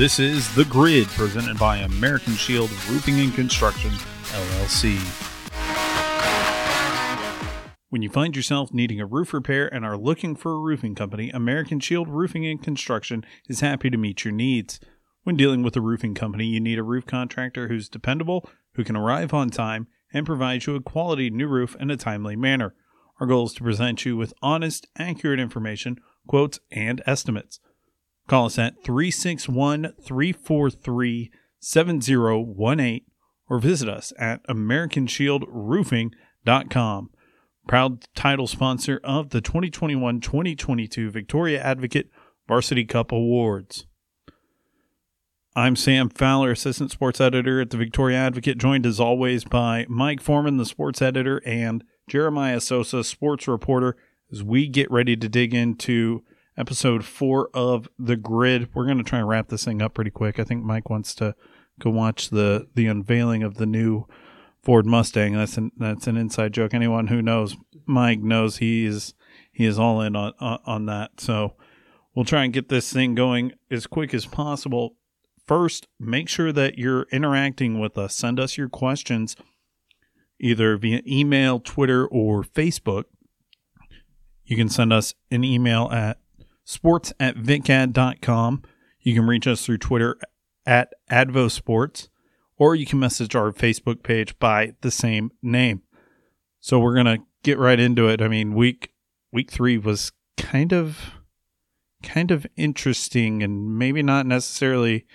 This is The Grid, presented by American Shield Roofing and Construction, LLC. When you find yourself needing a roof repair and are looking for a roofing company, American Shield Roofing and Construction is happy to meet your needs. When dealing with a roofing company, you need a roof contractor who's dependable, who can arrive on time, and provide you a quality new roof in a timely manner. Our goal is to present you with honest, accurate information, quotes, and estimates. Call us at 361 343 7018 or visit us at AmericanShieldRoofing.com. Proud title sponsor of the 2021 2022 Victoria Advocate Varsity Cup Awards. I'm Sam Fowler, Assistant Sports Editor at the Victoria Advocate, joined as always by Mike Foreman, the sports editor, and Jeremiah Sosa, sports reporter, as we get ready to dig into episode four of The Grid. We're going to try and wrap this thing up pretty quick. I think Mike wants to go watch the the unveiling of the new Ford Mustang. That's an that's an inside joke. Anyone who knows Mike knows he is he is all in on on, on that. So we'll try and get this thing going as quick as possible. First, make sure that you're interacting with us. Send us your questions either via email, Twitter, or Facebook. You can send us an email at sports at vicad.com. You can reach us through Twitter at advosports, or you can message our Facebook page by the same name. So we're gonna get right into it. I mean, week week three was kind of kind of interesting and maybe not necessarily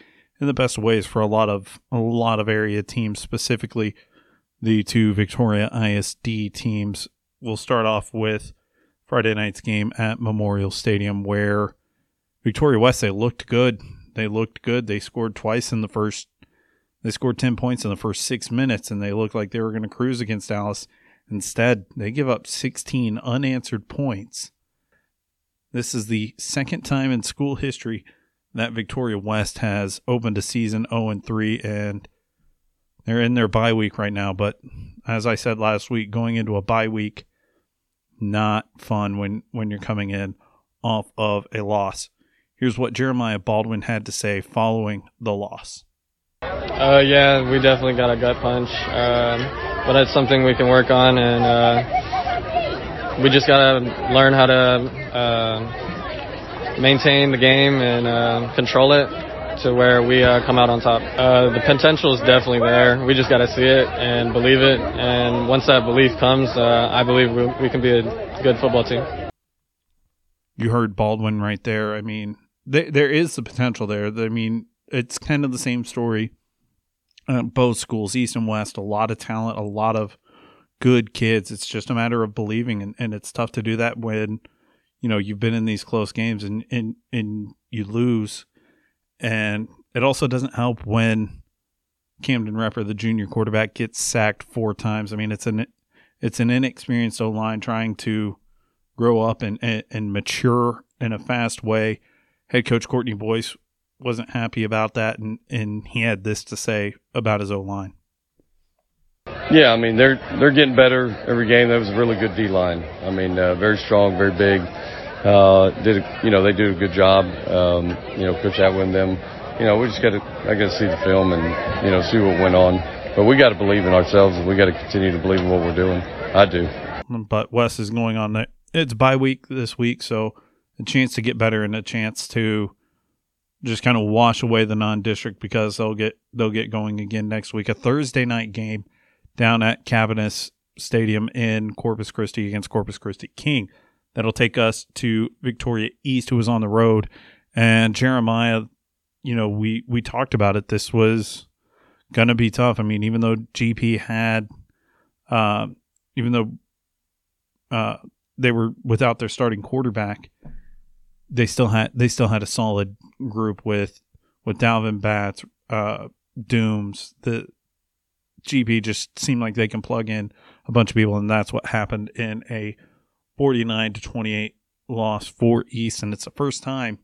in the best ways for a lot of a lot of area teams, specifically the two Victoria ISD teams. We'll start off with Friday night's game at Memorial Stadium, where Victoria West they looked good. They looked good. They scored twice in the first. They scored ten points in the first six minutes, and they looked like they were going to cruise against Dallas. Instead, they give up 16 unanswered points. This is the second time in school history that Victoria West has opened a season 0 and 3, and they're in their bye week right now. But as I said last week, going into a bye week, not fun when when you're coming in off of a loss. Here's what Jeremiah Baldwin had to say following the loss. Uh, yeah, we definitely got a gut punch, um, but that's something we can work on, and uh, we just gotta learn how to uh, maintain the game and uh, control it to where we uh, come out on top. Uh, the potential is definitely there. We just got to see it and believe it. And once that belief comes, uh, I believe we, we, can be a good football team. You heard Baldwin right there. I mean, there, there is the potential there. I mean, it's kind of the same story. Uh, both schools, East and West, a lot of talent, a lot of good kids. It's just a matter of believing, and, and it's tough to do that when you know you've been in these close games and and and you lose and it also doesn't help when Camden Repper, the junior quarterback, gets sacked four times. I mean, it's an it's an inexperienced O line trying to grow up and, and, and mature in a fast way. Head coach Courtney Boyce wasn't happy about that, and, and he had this to say about his O line. Yeah, I mean they're they're getting better every game. That was a really good D line. I mean, uh, very strong, very big uh, did you know they do a good job. Um, you know, Coach Atwin them. You know, we just got to I got to see the film and you know see what went on. But we got to believe in ourselves and we got to continue to believe in what we're doing. I do. But Wes is going on that. It's bye week this week, so a chance to get better and a chance to just kind of wash away the non-district because they'll get they'll get going again next week. A Thursday night game down at Cabaniss Stadium in Corpus Christi against Corpus Christi King that'll take us to Victoria East, who was on the road. And Jeremiah, you know, we we talked about it. This was gonna be tough. I mean, even though GP had, uh, even though uh, they were without their starting quarterback, they still had they still had a solid group with with Dalvin Bats, uh, Dooms. The GP just seemed like they can plug in a bunch of people, and that's what happened in a 49 to 28 loss for East, and it's the first time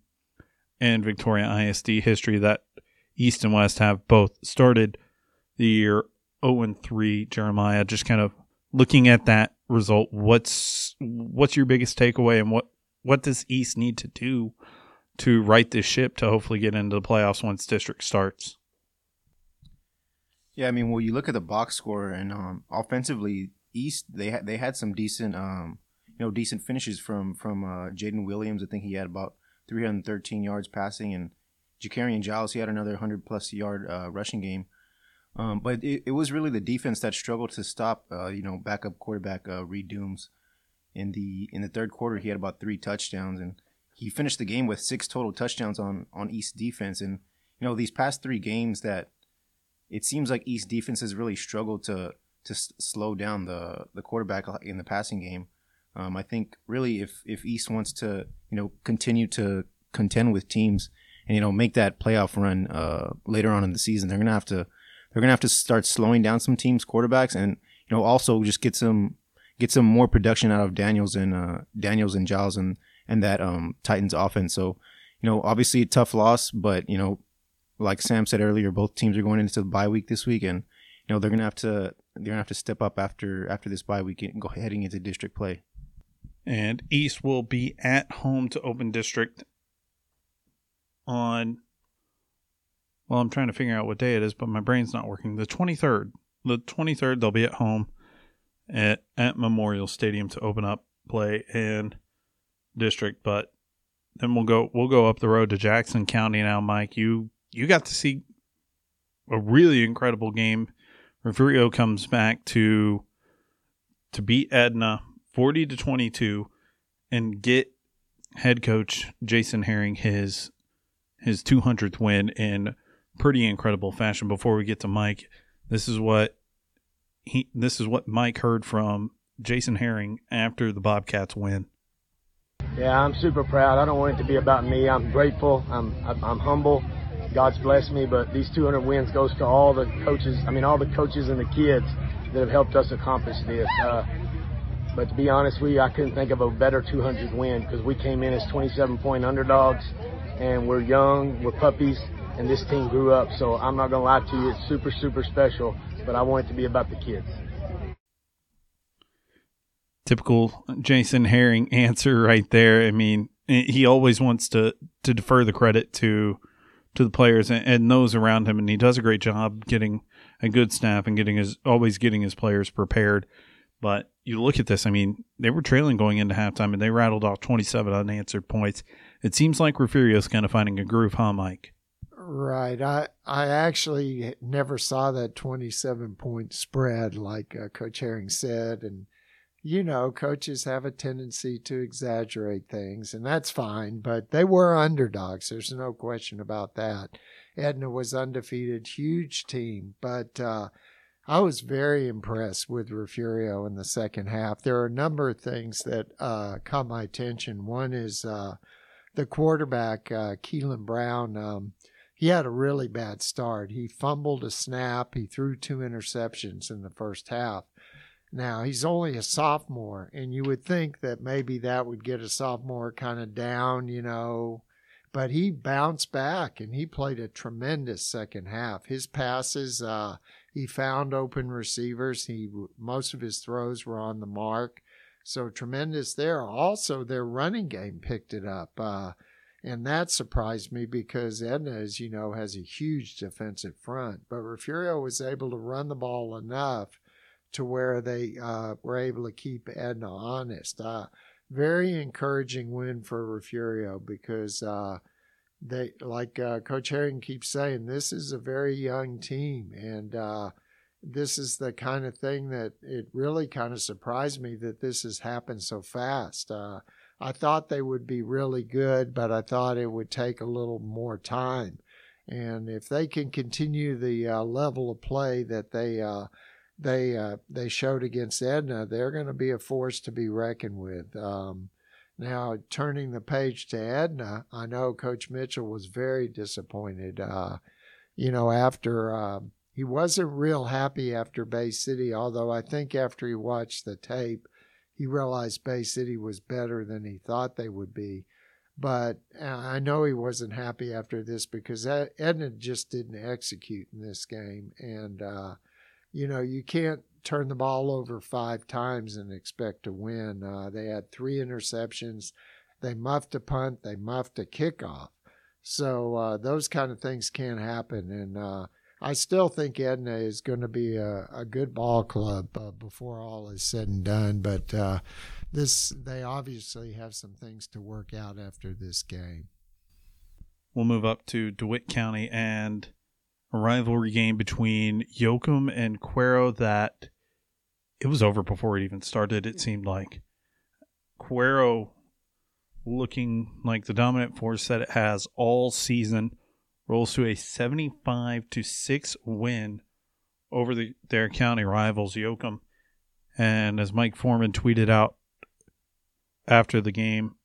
in Victoria ISD history that East and West have both started the year 0 and 3. Jeremiah, just kind of looking at that result, what's what's your biggest takeaway, and what what does East need to do to right this ship to hopefully get into the playoffs once district starts. Yeah, I mean, well, you look at the box score and um, offensively, East they had they had some decent um, you know decent finishes from from uh, Jaden Williams. I think he had about 313 yards passing, and Jakarian Giles he had another 100 plus yard uh, rushing game. Um, but it, it was really the defense that struggled to stop uh, you know backup quarterback uh, Reed Dooms. In the in the third quarter, he had about three touchdowns, and he finished the game with six total touchdowns on on East defense. And you know these past three games that it seems like East defense has really struggled to to s- slow down the the quarterback in the passing game. Um, I think really if if East wants to you know continue to contend with teams and you know make that playoff run uh, later on in the season, they're gonna have to they're gonna have to start slowing down some teams' quarterbacks and you know also just get some get some more production out of Daniels and uh, Daniels and Giles and and that um, Titans offense. So you know obviously a tough loss, but you know like Sam said earlier, both teams are going into the bye week this week, and you know they're gonna have to they're gonna have to step up after after this bye week and go heading into district play. And East will be at home to Open District on. Well, I'm trying to figure out what day it is, but my brain's not working. The 23rd. The 23rd, they'll be at home at, at Memorial Stadium to open up play and district. But then we'll go we'll go up the road to Jackson County now, Mike. You you got to see a really incredible game. Refugio comes back to to beat Edna 40 to 22 and get head coach Jason Herring his his 200th win in pretty incredible fashion. Before we get to Mike this is what he this is what Mike heard from Jason Herring after the Bobcats win. Yeah I'm super proud. I don't want it to be about me. I'm grateful. I'm I'm humble. God's blessed me but these 200 wins goes to all the coaches I mean all the coaches and the kids that have helped us accomplish this. Uh, but to be honest with you, I couldn't think of a better 200 win because we came in as 27 point underdogs and we're young, we're puppies, and this team grew up. So I'm not going to lie to you, it's super, super special, but I want it to be about the kids. Typical Jason Herring answer right there. I mean, he always wants to, to defer the credit to to the players and, and those around him, and he does a great job getting a good staff and getting his always getting his players prepared. But you look at this, I mean, they were trailing going into halftime and they rattled off 27 unanswered points. It seems like Refugio's kind of finding a groove, huh, Mike? Right. I I actually never saw that 27 point spread like uh, Coach Herring said. And, you know, coaches have a tendency to exaggerate things, and that's fine, but they were underdogs. There's no question about that. Edna was undefeated, huge team, but, uh, I was very impressed with Refugio in the second half. There are a number of things that uh, caught my attention. One is uh, the quarterback, uh, Keelan Brown. Um, he had a really bad start. He fumbled a snap. He threw two interceptions in the first half. Now, he's only a sophomore, and you would think that maybe that would get a sophomore kind of down, you know, but he bounced back and he played a tremendous second half. His passes, uh, he found open receivers. He most of his throws were on the mark, so tremendous there. Also, their running game picked it up, uh, and that surprised me because Edna, as you know, has a huge defensive front. But Refugio was able to run the ball enough to where they uh, were able to keep Edna honest. Uh, very encouraging win for Refugio because uh, they like uh, Coach Herring keeps saying, this is a very young team, and uh, this is the kind of thing that it really kind of surprised me that this has happened so fast. Uh, I thought they would be really good, but I thought it would take a little more time. And if they can continue the uh, level of play that they uh, they uh, they showed against Edna, they're going to be a force to be reckoned with. Um, now, turning the page to Edna, I know Coach Mitchell was very disappointed. Uh, you know, after uh, he wasn't real happy after Bay City, although I think after he watched the tape, he realized Bay City was better than he thought they would be. But uh, I know he wasn't happy after this because Edna just didn't execute in this game. And, uh, you know, you can't turn the ball over five times and expect to win. Uh, they had three interceptions. they muffed a punt, they muffed a kickoff. So uh, those kind of things can happen, and uh, I still think Edna is going to be a, a, good ball club uh, before all is said and done. But uh, this, they obviously have some things to work out after this game. We'll move up to DeWitt County and rivalry game between Yoakum and Cuero that it was over before it even started. It seemed like Cuero looking like the dominant force that it has all season rolls to a 75 to 6 win over the, their county rivals Yoakum. And as Mike Foreman tweeted out after the game,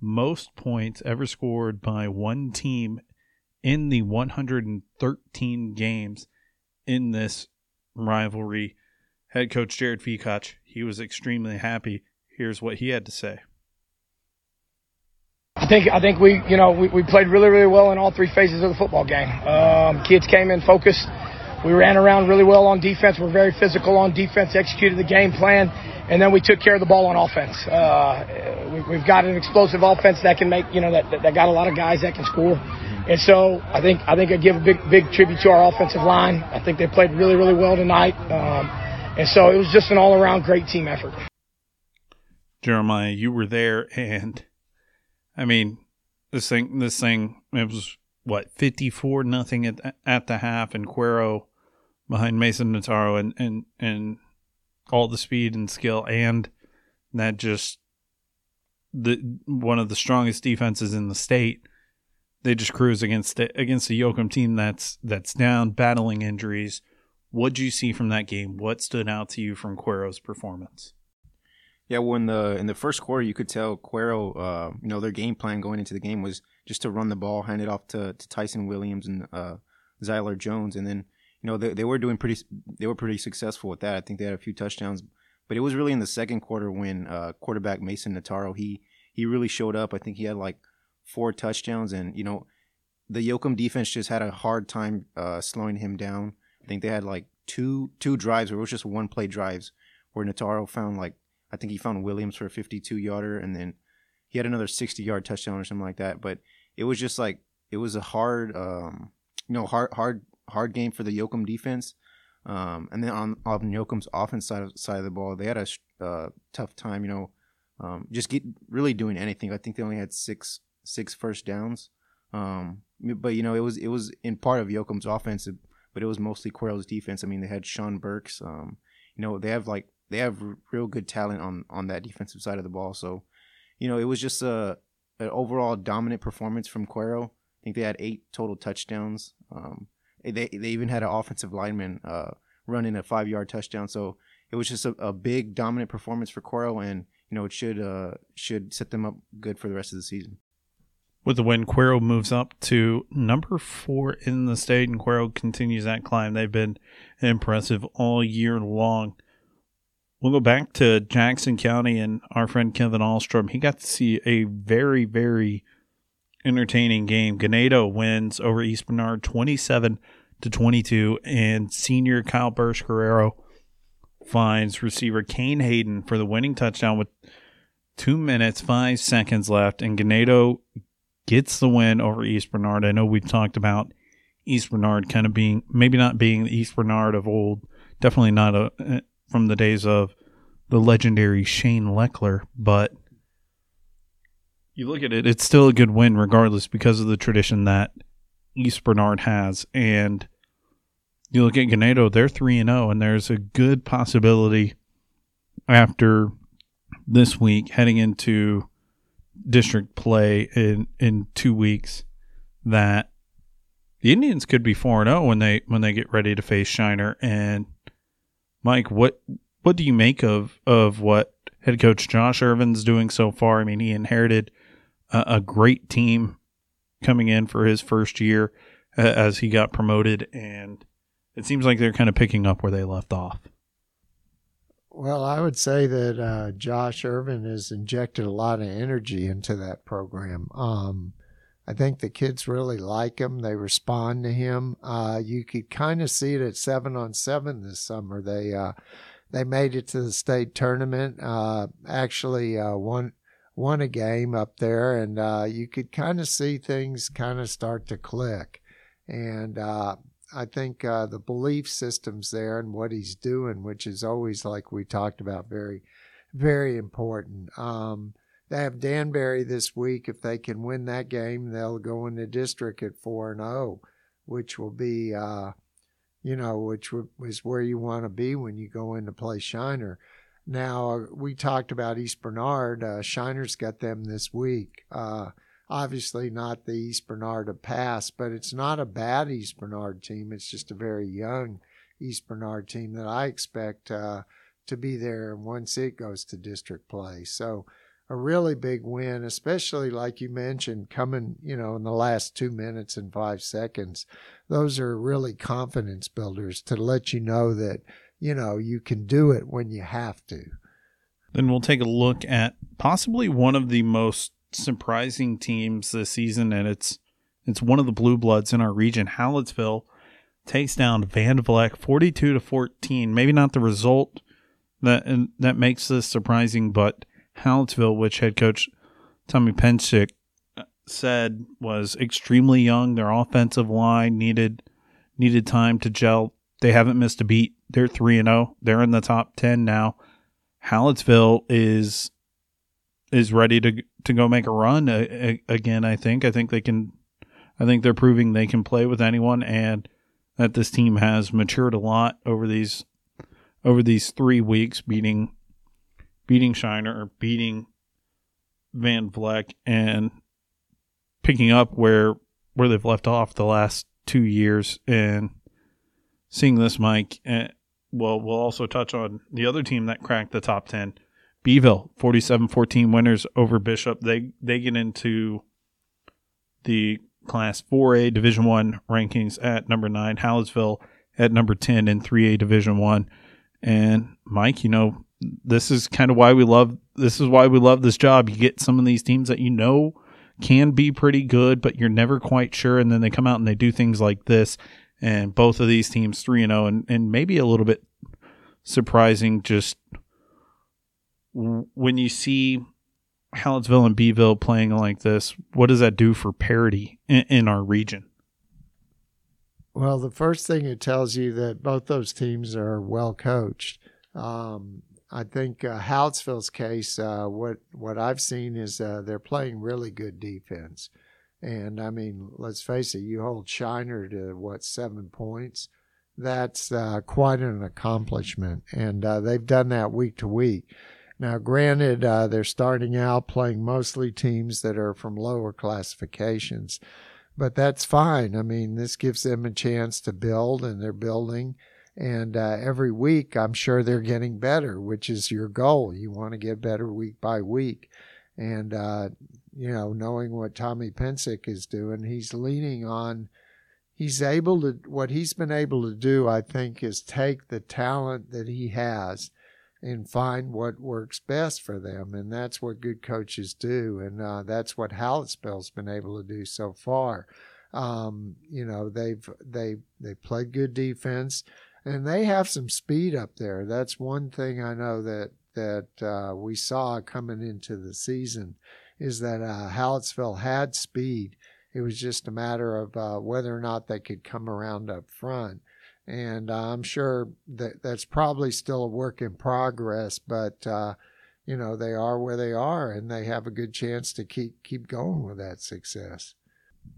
most points ever scored by one team in the 113 games in this rivalry. Head coach Jared Feacock, he was extremely happy. Here's what he had to say. I think I think we you know we, we played really really well in all three phases of the football game. Um, kids came in focused. We ran around really well on defense. We're very physical on defense. Executed the game plan, and then we took care of the ball on offense. Uh, we, have got an explosive offense that can make you know that, that, that got a lot of guys that can score. And so I think I think I give a big big tribute to our offensive line. I think they played really really well tonight, um, and so it was just an all around great team effort. Jeremiah, you were there, and I mean, this thing, this thing, it was what fifty four nothing at at the half, and Cuero behind Mason Notaro, and and and all the speed and skill, and that just the one of the strongest defenses in the state. They just cruise against the, against the Yoakum team that's that's down, battling injuries. What'd you see from that game? What stood out to you from Cuero's performance? Yeah, well, in the in the first quarter, you could tell Cuero, uh, you know, their game plan going into the game was just to run the ball, hand it off to, to Tyson Williams and uh, Zyler Jones, and then you know they, they were doing pretty they were pretty successful with that. I think they had a few touchdowns, but it was really in the second quarter when uh, quarterback Mason Nataro he he really showed up. I think he had like four touchdowns, and you know the Yoakum defense just had a hard time uh, slowing him down. I think they had like two two drives, or it was just one play drives, where Nataro found like I think he found Williams for a 52 yarder, and then he had another 60 yard touchdown or something like that. But it was just like it was a hard, um, you know, hard, hard, hard game for the Yoakum defense. Um, and then on, on Yoakum's offense side of, side of the ball, they had a uh, tough time, you know, um, just get really doing anything. I think they only had six six first downs. Um, but you know, it was it was in part of Yoakum's offense, but it was mostly Cuero's defense. I mean, they had Sean Burks. Um, you know, they have like they have real good talent on on that defensive side of the ball. So, you know, it was just a an overall dominant performance from Cuero. I think they had eight total touchdowns. Um, they they even had an offensive lineman uh, running a five yard touchdown. So it was just a, a, big dominant performance for Cuero, and you know it should uh, should set them up good for the rest of the season. With the win, Cuero moves up to number four in the state, and Cuero continues that climb. They've been impressive all year long. We'll go back to Jackson County and our friend Kevin Alstrom. He got to see a very, very entertaining game. Ganado wins over East Bernard 27 to 22, and senior Kyle Bursch Guerrero finds receiver Kane Hayden for the winning touchdown with two minutes, five seconds left, and Ganado gets the win over East Bernard. I know we've talked about East Bernard kind of being maybe not being the East Bernard of old, definitely not a eh, from the days of the legendary Shane Leckler, but you look at it, it's still a good win regardless because of the tradition that East Bernard has. And you look at Ganado, they're 3 and 0, and there's a good possibility after this week heading into district play in in 2 weeks that the Indians could be 4 0 when they when they get ready to face Shiner and Mike, what what do you make of of what head coach Josh Irvin's doing so far? I mean, he inherited a, a great team coming in for his first year as he got promoted, and it seems like they're kind of picking up where they left off. Well, I would say that uh, Josh Irvin has injected a lot of energy into that program. Um, I think the kids really like him. They respond to him. Uh, you could kind of see it at seven on seven this summer. They uh, they made it to the state tournament. Uh, actually, uh, one won a game up there, and uh, you could kind of see things kind of start to click. And I think uh, the belief system's there and what he's doing, which is always like we talked about, very, very important. Um, they have Danbury this week. If they can win that game, they'll go into district at four and zero, oh, which will be, uh, you know, which is where you want to be when you go in to play Shiner. Now we talked about East Bernard. Uh, Shiner's got them this week. Obviously not the East Bernard of past, but it's not a bad East Bernard team. It's just a very young East Bernard team that I expect uh, to be there once it goes to district play. So a really big win, especially like you mentioned, coming, you know, in the last two minutes and five seconds. Those are really confidence builders to let you know that, you know, you can do it when you have to. Then we'll take a look at possibly one of the most surprising teams this season, and it's it's one of the blue bloods in our region. Hallettsville takes down Van Vleck 42 to 14. Maybe not the result that that makes this surprising, but Hallettsville, which head coach Tommy Psencik uh, said was extremely young. Their offensive line needed needed time to gel. They haven't missed a beat. They're three and zero. Oh. They're in the top ten now. Hallettsville is is ready to to go make a run again. I think. I think they can. I think they're proving they can play with anyone, and that this team has matured a lot over these over these three weeks, beating beating Shiner or beating Van Vleck and picking up where where they've left off the last two years and seeing this, Mike. Uh, well, we'll also touch on the other team that cracked the top ten, Beeville, 47-14 winners over Bishop. They they get into the Class 4A Division One rankings at number nine. Hallettsville at number ten in 3A Division One. And Mike, you know, this is kind of why we love this is why we love this job. You get some of these teams that you know can be pretty good, but you're never quite sure, and then they come out and they do things like this. And both of these teams three and zero, oh, and and maybe a little bit surprising just when you see Hallettsville and Beeville playing like this. What does that do for parity in, in our region? Well, the first thing it tells you that both those teams are well coached. Um, I think uh, Hallettsville's case, uh, what what I've seen is uh, they're playing really good defense, and I mean, let's face it, you hold Shiner to what seven points, that's uh, quite an accomplishment, and uh, they've done that week to week. Now, granted, uh, they're starting out playing mostly teams that are from lower classifications, but that's fine. I mean, this gives them a chance to build, and they're building and uh, every week, I'm sure they're getting better, which is your goal. You want to get better week by week. And, uh, you know, knowing what Tommy Psencik is doing, he's leaning on, he's able to, what he's been able to do, I think, is take the talent that he has and find what works best for them. And that's what good coaches do. And uh, that's what Hallettsville's been able to do so far. Um, you know, they've, they, they played good defense and they have some speed up there. That's one thing I know that that uh, we saw coming into the season is that uh, Hallettsville had speed. It was just a matter of uh, whether or not they could come around up front. And I'm sure that that's probably still a work in progress, but uh, you know they are where they are, and they have a good chance to keep keep going with that success.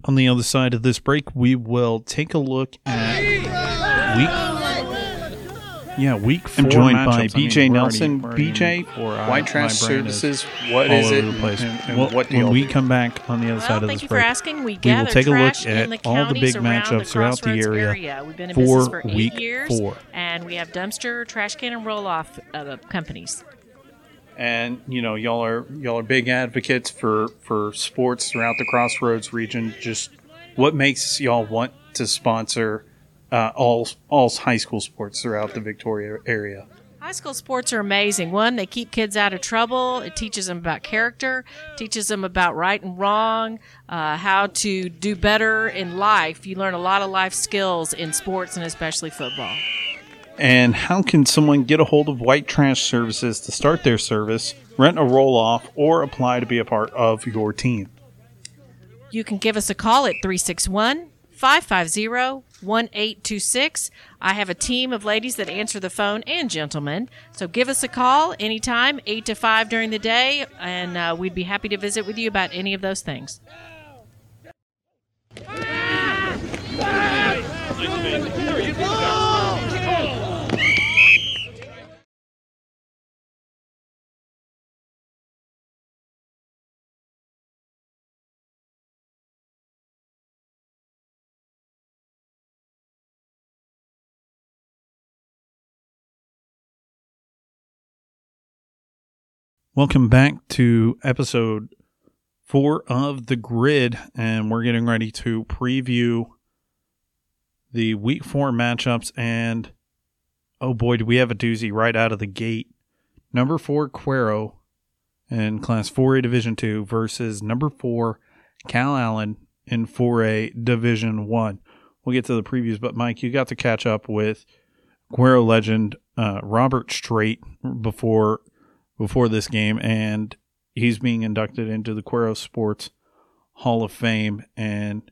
On the other side of this break, we will take a look at week yeah, week four. I'm joined by BJ I mean, Nelson. Already, BJ, for, uh, White Trash Services. What is it? And, and well, what when we come back on the other well, side of this break, asking. We, we will take a look at all the big matchups throughout the area, area. We've been in for, for week years, four, and we have dumpster, trash can, and roll off uh, companies. And you know, y'all are y'all are big advocates for for sports throughout the Crossroads region. Just what makes y'all want to sponsor? Uh, all all high school sports throughout the Victoria area. High school sports are amazing. One, they keep kids out of trouble. It teaches them about character, teaches them about right and wrong, uh, how to do better in life. You learn a lot of life skills in sports and especially football. And how can someone get a hold of White Trash Services to start their service, rent a roll off, or apply to be a part of your team? You can give us a call at 361 550 1826. I have a team of ladies that answer the phone and gentlemen. So give us a call anytime, 8 to 5 during the day, and uh, we'd be happy to visit with you about any of those things. Welcome back to episode four of The Grid, and we're getting ready to preview the week four matchups. And oh boy, do we have a doozy right out of the gate. Number four, Cuero in Class 4A Division 2 versus number four, Calallen in 4A Division 1. We'll get to the previews, but Mike, you got to catch up with Cuero legend uh, Robert Strait before before this game, and he's being inducted into the Cuero Sports Hall of Fame. And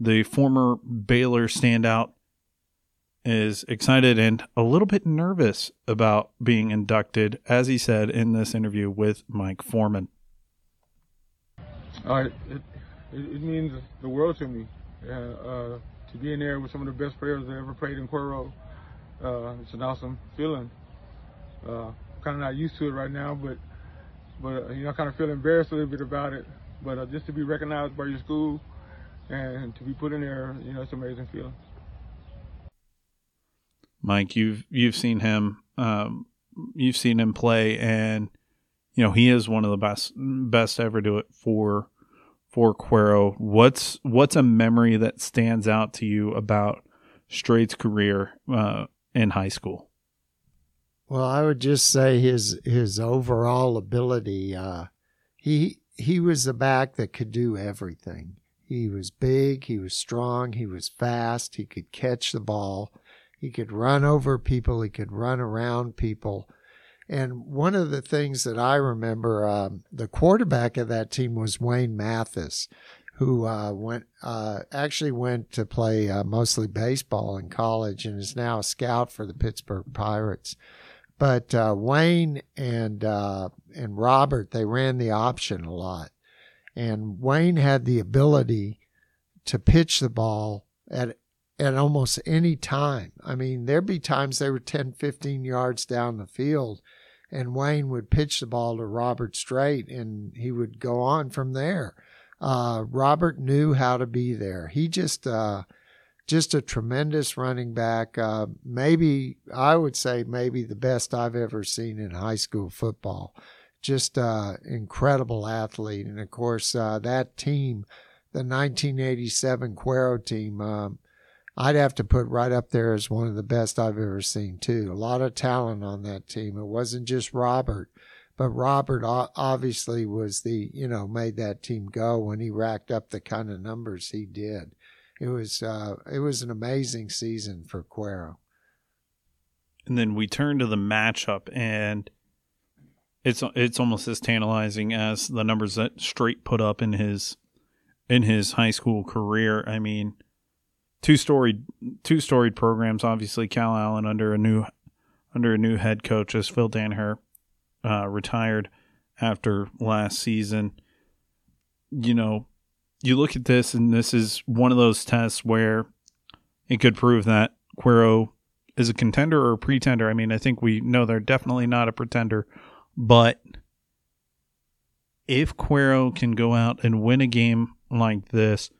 the former Baylor standout is excited and a little bit nervous about being inducted, as he said in this interview with Mike Foreman. Uh, it, it, means the world to me. Uh, uh, to be in there with some of the best players that ever played in Cuero, uh, it's an awesome feeling. Uh, kind of not used to it right now, but but you know, I kind of feel embarrassed a little bit about it. But uh, just to be recognized by your school and to be put in there, you know, it's an amazing feeling. Mike, you've you've seen him, um, you've seen him play, and you know he is one of the best best ever do it for for Cuero. What's what's a memory that stands out to you about Strait's career uh, in high school? Well, I would just say his his overall ability. Uh, he he was a back that could do everything. He was big. He was strong. He was fast. He could catch the ball. He could run over people. He could run around people. And one of the things that I remember, um, the quarterback of that team was Wayne Mathis, who uh, went uh, actually went to play uh, mostly baseball in college and is now a scout for the Pittsburgh Pirates. But uh, Wayne and uh, and Robert they ran the option a lot, and Wayne had the ability to pitch the ball at at almost any time. I mean, there'd be times they were 10, 15 yards down the field, and Wayne would pitch the ball to Robert Strait, and he would go on from there. Uh, Robert knew how to be there. He just uh, just a tremendous running back. Uh, maybe I would say maybe the best I've ever seen in high school football. Just uh, incredible athlete, and of course uh, that team, the 1987 Cuero team. Um, I'd have to put right up there as one of the best I've ever seen too. A lot of talent on that team. It wasn't just Robert, but Robert obviously was the you know made that team go when he racked up the kind of numbers he did it was uh, it was an amazing season for Cuero. And then we turn to the matchup, and it's it's almost as tantalizing as the numbers that Strait put up in his in his high school career. I mean, two storied two storied programs. Obviously, Calallen under a new under a new head coach as Phil Danaher uh, retired after last season. You know, you look at this, and this is one of those tests where it could prove that Cuero is a contender or a pretender. I mean, I think we know they're definitely not a pretender, but if Cuero can go out and win a game like this,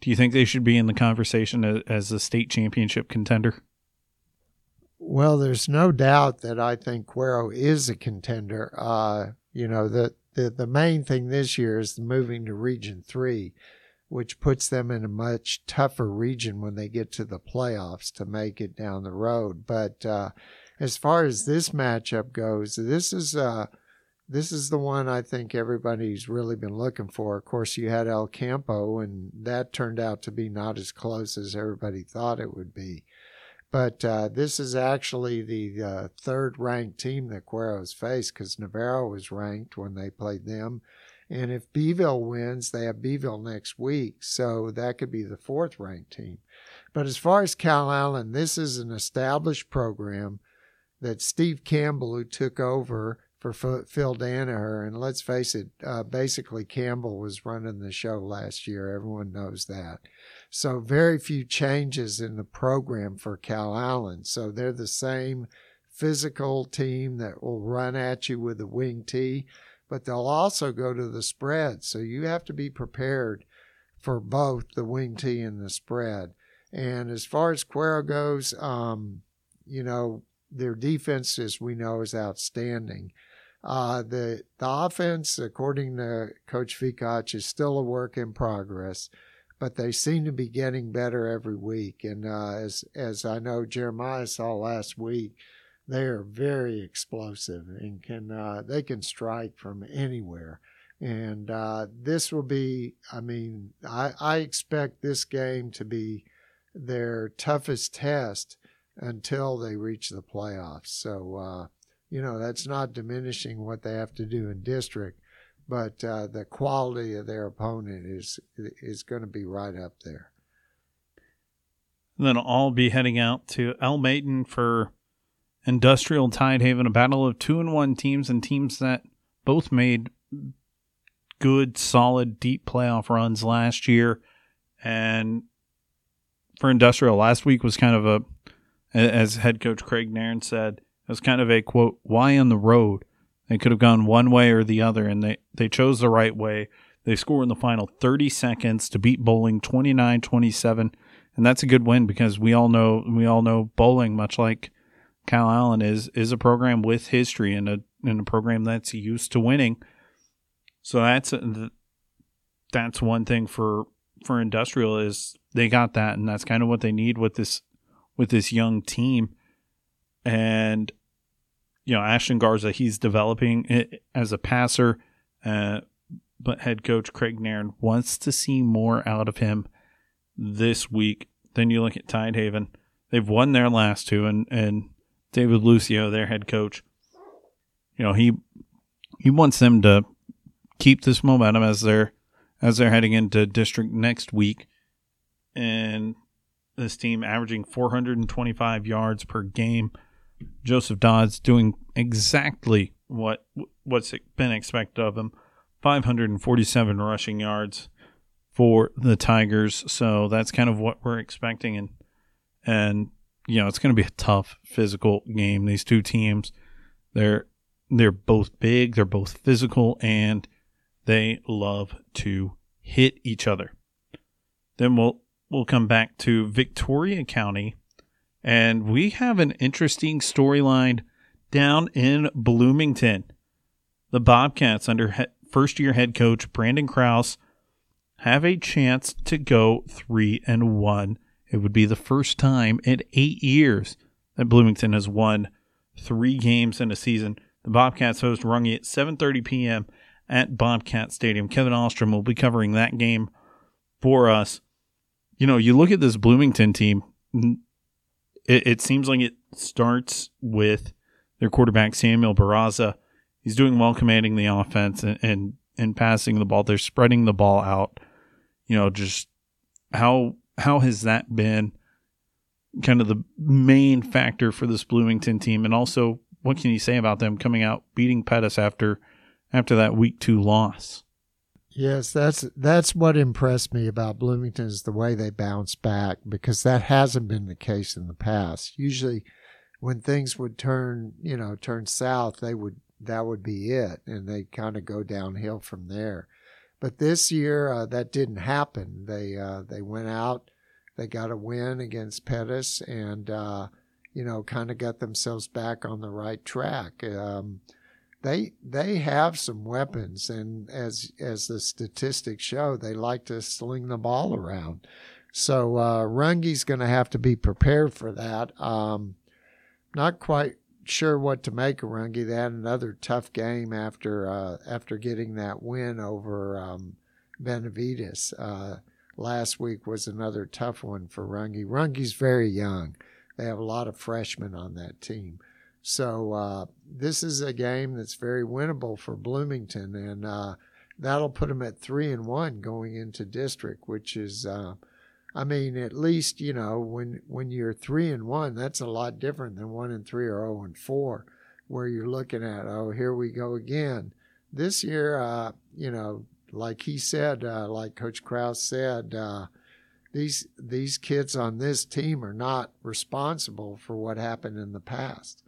do you think they should be in the conversation as a state championship contender? Well, there's no doubt that I think Cuero is a contender. Uh, you know, the, the, the main thing this year is moving to Region 3, which puts them in a much tougher region when they get to the playoffs to make it down the road. But uh, as far as this matchup goes, this is uh, this is the one I think everybody's really been looking for. Of course, you had El Campo, and that turned out to be not as close as everybody thought it would be. But uh, this is actually the uh, third ranked team that Cuero's faced because Navarro was ranked when they played them. And if Beeville wins, they have Beeville next week. So that could be the fourth ranked team. But as far as Calallen, this is an established program that Steve Campbell, who took over for Phil Danaher, and let's face it, uh, basically Campbell was running the show last year. Everyone knows that. So very few changes in the program for Calallen. So they're the same physical team that will run at you with the wing T, but they'll also go to the spread. So you have to be prepared for both the wing T and the spread. And as far as Cuero goes, um, you know, their defense, as we know, is outstanding. Uh, the the offense, according to Coach Feacock, is still a work in progress but they seem to be getting better every week. And uh, as as I know Jeremiah saw last week, they are very explosive and can uh, they can strike from anywhere. And uh, this will be, I mean, I, I expect this game to be their toughest test until they reach the playoffs. So, uh, you know, that's not diminishing what they have to do in district, but uh, the quality of their opponent is is going to be right up there. And then I'll be heading out to El Maton for Industrial Tidehaven, a battle of two and one teams and teams that both made good, solid, deep playoff runs last year. And for Industrial, last week was kind of a, as head coach Craig Nairn said, it was kind of a quote, why on the road? They could have gone one way or the other, and they, they chose the right way. They score in the final 30 seconds to beat Boling 29 27. And that's a good win because we all know we all know Boling, much like Calallen, is is a program with history and a and a program that's used to winning. So that's uh, a, that's one thing for for industrial is they got that, and that's kind of what they need with this with this young team. And you know, Ashton Garza, he's developing as a passer, uh, but head coach Craig Nairn wants to see more out of him this week. Then you look at Tidehaven; they've won their last two, and and David Lucio, their head coach, you know he he wants them to keep this momentum as they're as they're heading into district next week, and this team averaging 425 yards per game Joseph Dodds doing exactly what what's been expected of him. 547 rushing yards for the Tigers. So that's kind of what we're expecting and and you know, it's going to be a tough physical game. These two teams, they're they're both big, they're both physical and they love to hit each other. Then we'll we'll come back to Victoria County and we have an interesting storyline down in Bloomington. The Bobcats, under he- first year head coach Brandon Kraus, have a chance to go 3 and 1. It would be the first time in eight years that Bloomington has won three games in a season. The Bobcats host Runge at 7:30 p.m. at Bobcat Stadium. Kevin Ostrom will be covering that game for us. You know, you look at this Bloomington team it, it seems like it starts with their quarterback Samuel Barraza. He's doing well commanding the offense and, and and passing the ball. They're spreading the ball out. You know, just how how has that been kind of the main factor for this Bloomington team? And also, what can you say about them coming out beating Pettus after after that week two loss? Yes, that's that's what impressed me about Bloomington is the way they bounce back because that hasn't been the case in the past. Usually, when things would turn, you know, turn south, they would that would be it, and they kind of go downhill from there. But this year, uh, that didn't happen. They uh, they went out, they got a win against Pettus, and uh, you know, kind of got themselves back on the right track. Um, they they have some weapons, and as as the statistics show, they like to sling the ball around. So uh, Runge's going to have to be prepared for that. Um, not quite sure what to make of Runge. They had another tough game after uh, after getting that win over um, Benavides. Uh, last week was another tough one for Runge. Runge's very young. They have a lot of freshmen on that team. So uh, this is a game that's very winnable for Bloomington, and uh, that'll put them at three and one going into district, which is, uh, I mean, at least you know when when you're three and one, that's a lot different than one and three or zero and four, where you're looking at oh here we go again. This year, uh, you know, like he said, uh, like Coach Kraus said, uh, these these kids on this team are not responsible for what happened in the past.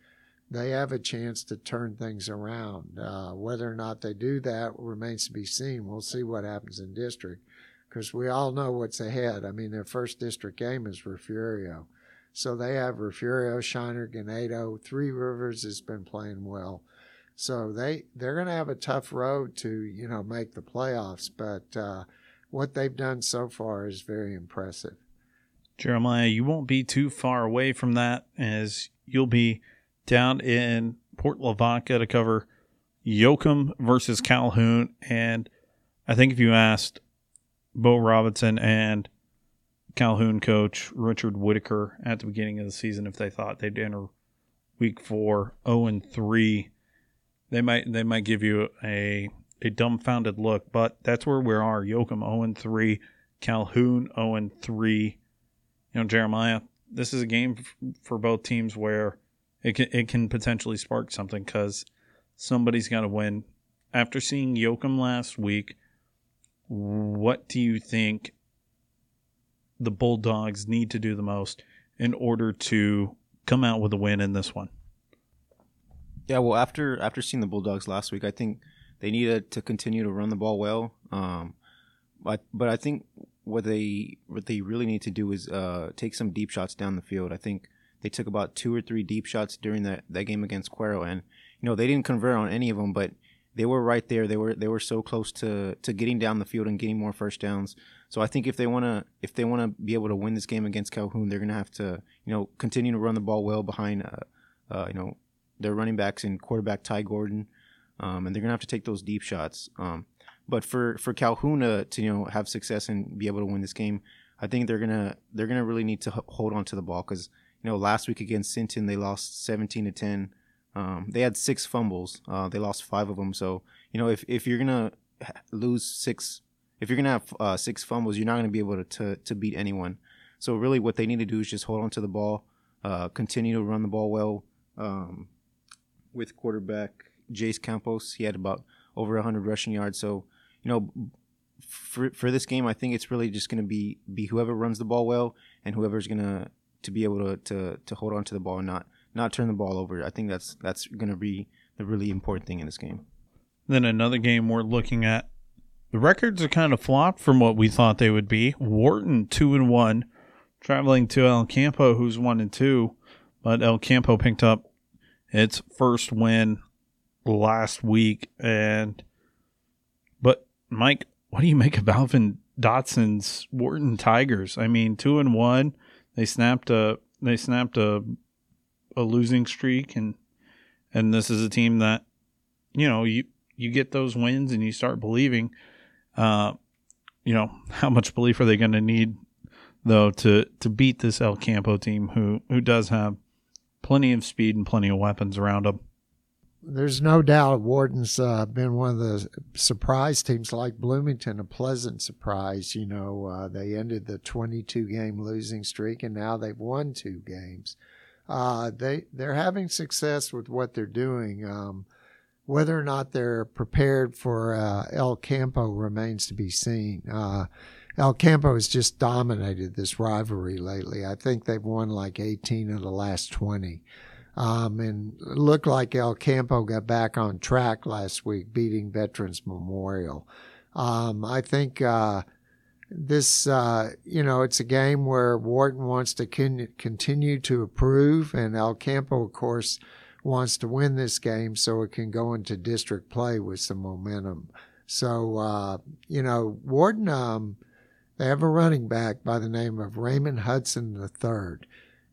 They have a chance to turn things around. Uh, whether or not they do that remains to be seen. We'll see what happens in district because we all know what's ahead. I mean, their first district game is Refugio. So they have Refugio, Shiner, Ganado. Three Rivers has been playing well. So they they're going to have a tough road to you know make the playoffs, but uh, what they've done so far is very impressive. Jeremiah, you won't be too far away from that as you'll be down in Port Lavaca to cover Yoakum versus Calhoun. And I think if you asked Bo Robinson and Calhoun coach Richard Whitaker at the beginning of the season if they thought they'd enter week four 0 and 3 they might they might give you a a dumbfounded look, but that's where we are. Yoakum 0 and 3, Calhoun 0 and 3. You know, Jeremiah, this is a game for both teams where it can, it can potentially spark something because somebody's got to win. After seeing Yoakum last week, what do you think the Bulldogs need to do the most in order to come out with a win in this one? Yeah, well, after after seeing the Bulldogs last week, I think they needed to continue to run the ball well. Um, but but I think what they what they really need to do is uh, take some deep shots down the field. I think they took about two or three deep shots during that, that game against Cuero, and you know they didn't convert on any of them, but they were right there. They were they were so close to to getting down the field and getting more first downs. So I think if they wanna if they wanna be able to win this game against Calhoun, they're gonna have to you know continue to run the ball well behind uh, uh, you know their running backs and quarterback Ty Gordon, um, and they're gonna have to take those deep shots. Um, but for for Calhoun to, to, you know have success and be able to win this game, I think they're gonna they're gonna really need to h- hold on to the ball because you know last week against Sinton they lost 17 to 10. Um, they had six fumbles. Uh, they lost five of them. So you know if if you're gonna lose six, if you're gonna have uh, six fumbles, you're not gonna be able to, to to beat anyone. So really, what they need to do is just hold on to the ball, uh, continue to run the ball well. Um, with quarterback Jace Campos. He had about over 100 rushing yards. So, you know, for for this game, I think it's really just going to be be whoever runs the ball well and whoever's going to to be able to, to to hold on to the ball and not not turn the ball over. I think that's that's going to be the really important thing in this game. Then another game we're looking at. The records are kind of flopped from what we thought they would be. Wharton two and one, traveling to El Campo, who's one and two, but El Campo picked up its first win last week. And but Mike, what do you make of Alvin Dotson's Wharton Tigers? I mean, two and one. They snapped a they snapped a a losing streak, and and this is a team that you know you you get those wins and you start believing. Uh, you know how much belief are they going to need though to to beat this El Campo team who who does have plenty of speed and plenty of weapons around them. There's no doubt Wharton's uh, been one of the surprise teams like Bloomington, a pleasant surprise. You know, uh, they ended the 22 game losing streak and now they've won two games. Uh, they, they're having success with what they're doing. Um, whether or not they're prepared for uh, El Campo remains to be seen. Uh, El Campo has just dominated this rivalry lately. I think they've won like 18 of the last 20. Um, and looked like El Campo got back on track last week, beating Veterans Memorial. Um, I think uh, this, uh, you know, it's a game where Wharton wants to con- continue to improve, and El Campo, of course, wants to win this game so it can go into district play with some momentum. So, uh, you know, Wharton, um, they have a running back by the name of Raymond Hudson III.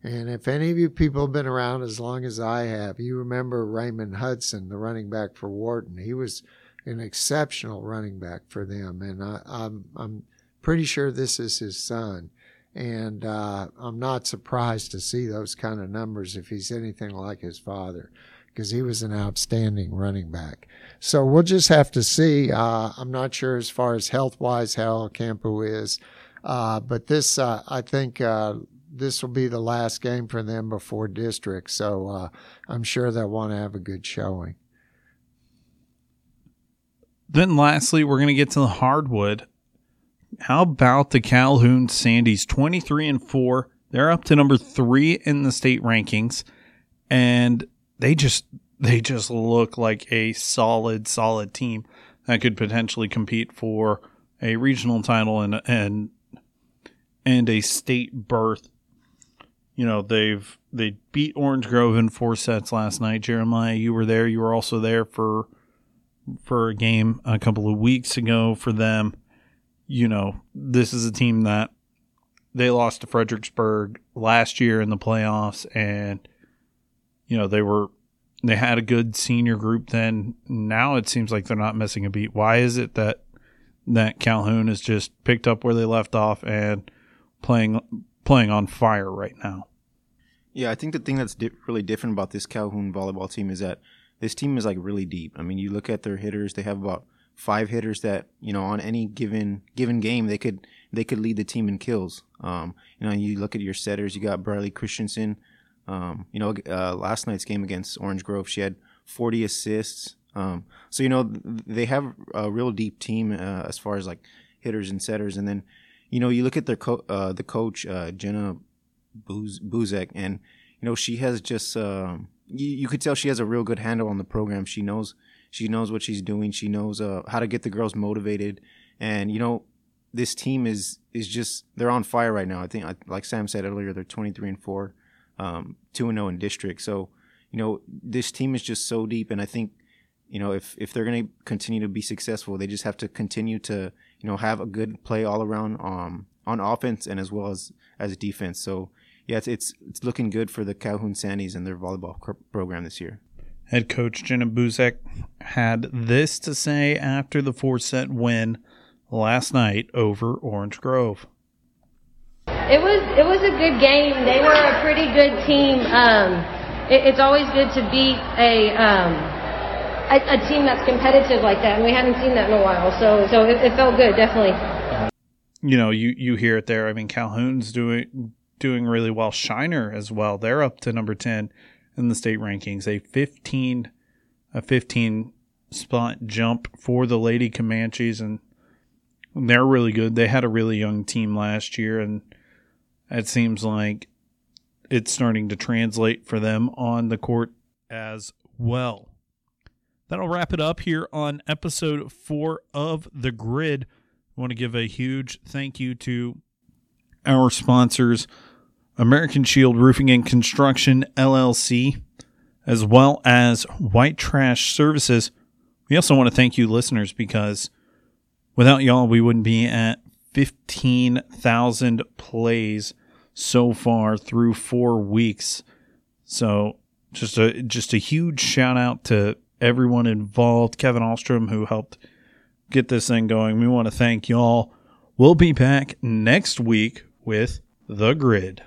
And if any of you people have been around as long as I have, you remember Raymond Hudson, the running back for Wharton. He was an exceptional running back for them, and I, I'm I'm pretty sure this is his son. And uh, I'm not surprised to see those kind of numbers if he's anything like his father, because he was an outstanding running back. So we'll just have to see. Uh, I'm not sure as far as health wise how Campo is, uh, but this uh, I think uh, this will be the last game for them before district. So uh, I'm sure they'll want to have a good showing. Then lastly, we're going to get to the hardwood. How about the Calhoun Sandies? 23 and 4. They're up to number 3 in the state rankings and they just they just look like a solid solid team that could potentially compete for a regional title and and and a state berth. You know, they've they beat Orange Grove in four sets last night. Jeremiah, you were there. You were also there for for a game a couple of weeks ago for them. You know, this is a team that they lost to Fredericksburg last year in the playoffs and you know, they were they had a good senior group then. Now it seems like they're not missing a beat. Why is it that that Calhoun has just picked up where they left off and playing playing on fire right now? Yeah, I think the thing that's di- really different about this Calhoun volleyball team is that this team is like really deep. I mean, you look at their hitters; they have about five hitters that you know on any given given game they could they could lead the team in kills. Um, you know, you look at your setters; you got Bradley Christensen. Um, you know, uh, last night's game against Orange Grove, she had 40 assists. Um, so you know they have a real deep team uh, as far as like hitters and setters, and then you know you look at their co- uh, the coach uh, Jenna Buz- Buzek, and you know she has just um, you, you could tell she has a real good handle on the program. She knows she knows what she's doing. She knows uh, how to get the girls motivated, and you know this team is is just they're on fire right now. I think like Sam said earlier, they're 23 and four, um, two and zero in district. So you know this team is just so deep, and I think you know if if they're going to continue to be successful, they just have to continue to you know have a good play all around um, on offense and as well as as defense. So yeah, it's it's, it's looking good for the Calhoun Sandies and their volleyball program this year. Head coach Jenna Buzek had this to say after the four set win last night over Orange Grove. It was it was a good game. They were a pretty good team. Um, it, it's always good to beat a, um, a, a team that's competitive like that, and we haven't seen that in a while. So so it, it felt good, definitely. You know, you you hear it there. I mean, Calhoun's doing doing really well. Shiner as well. They're up to number 10 in the state rankings. A 15 a 15 spot jump for the Lady Comanches and they're really good. They had a really young team last year and it seems like it's starting to translate for them on the court as well. That'll wrap it up here on episode 4 of The Grid. I want to give a huge thank you to our sponsors American Shield Roofing and Construction LLC, as well as White Trash Services. We also want to thank you, listeners, because without y'all, we wouldn't be at 15,000 plays so far through four weeks. So just a just a huge shout out to everyone involved. Kevin Alstrom, who helped get this thing going. We want to thank y'all. We'll be back next week with The Grid.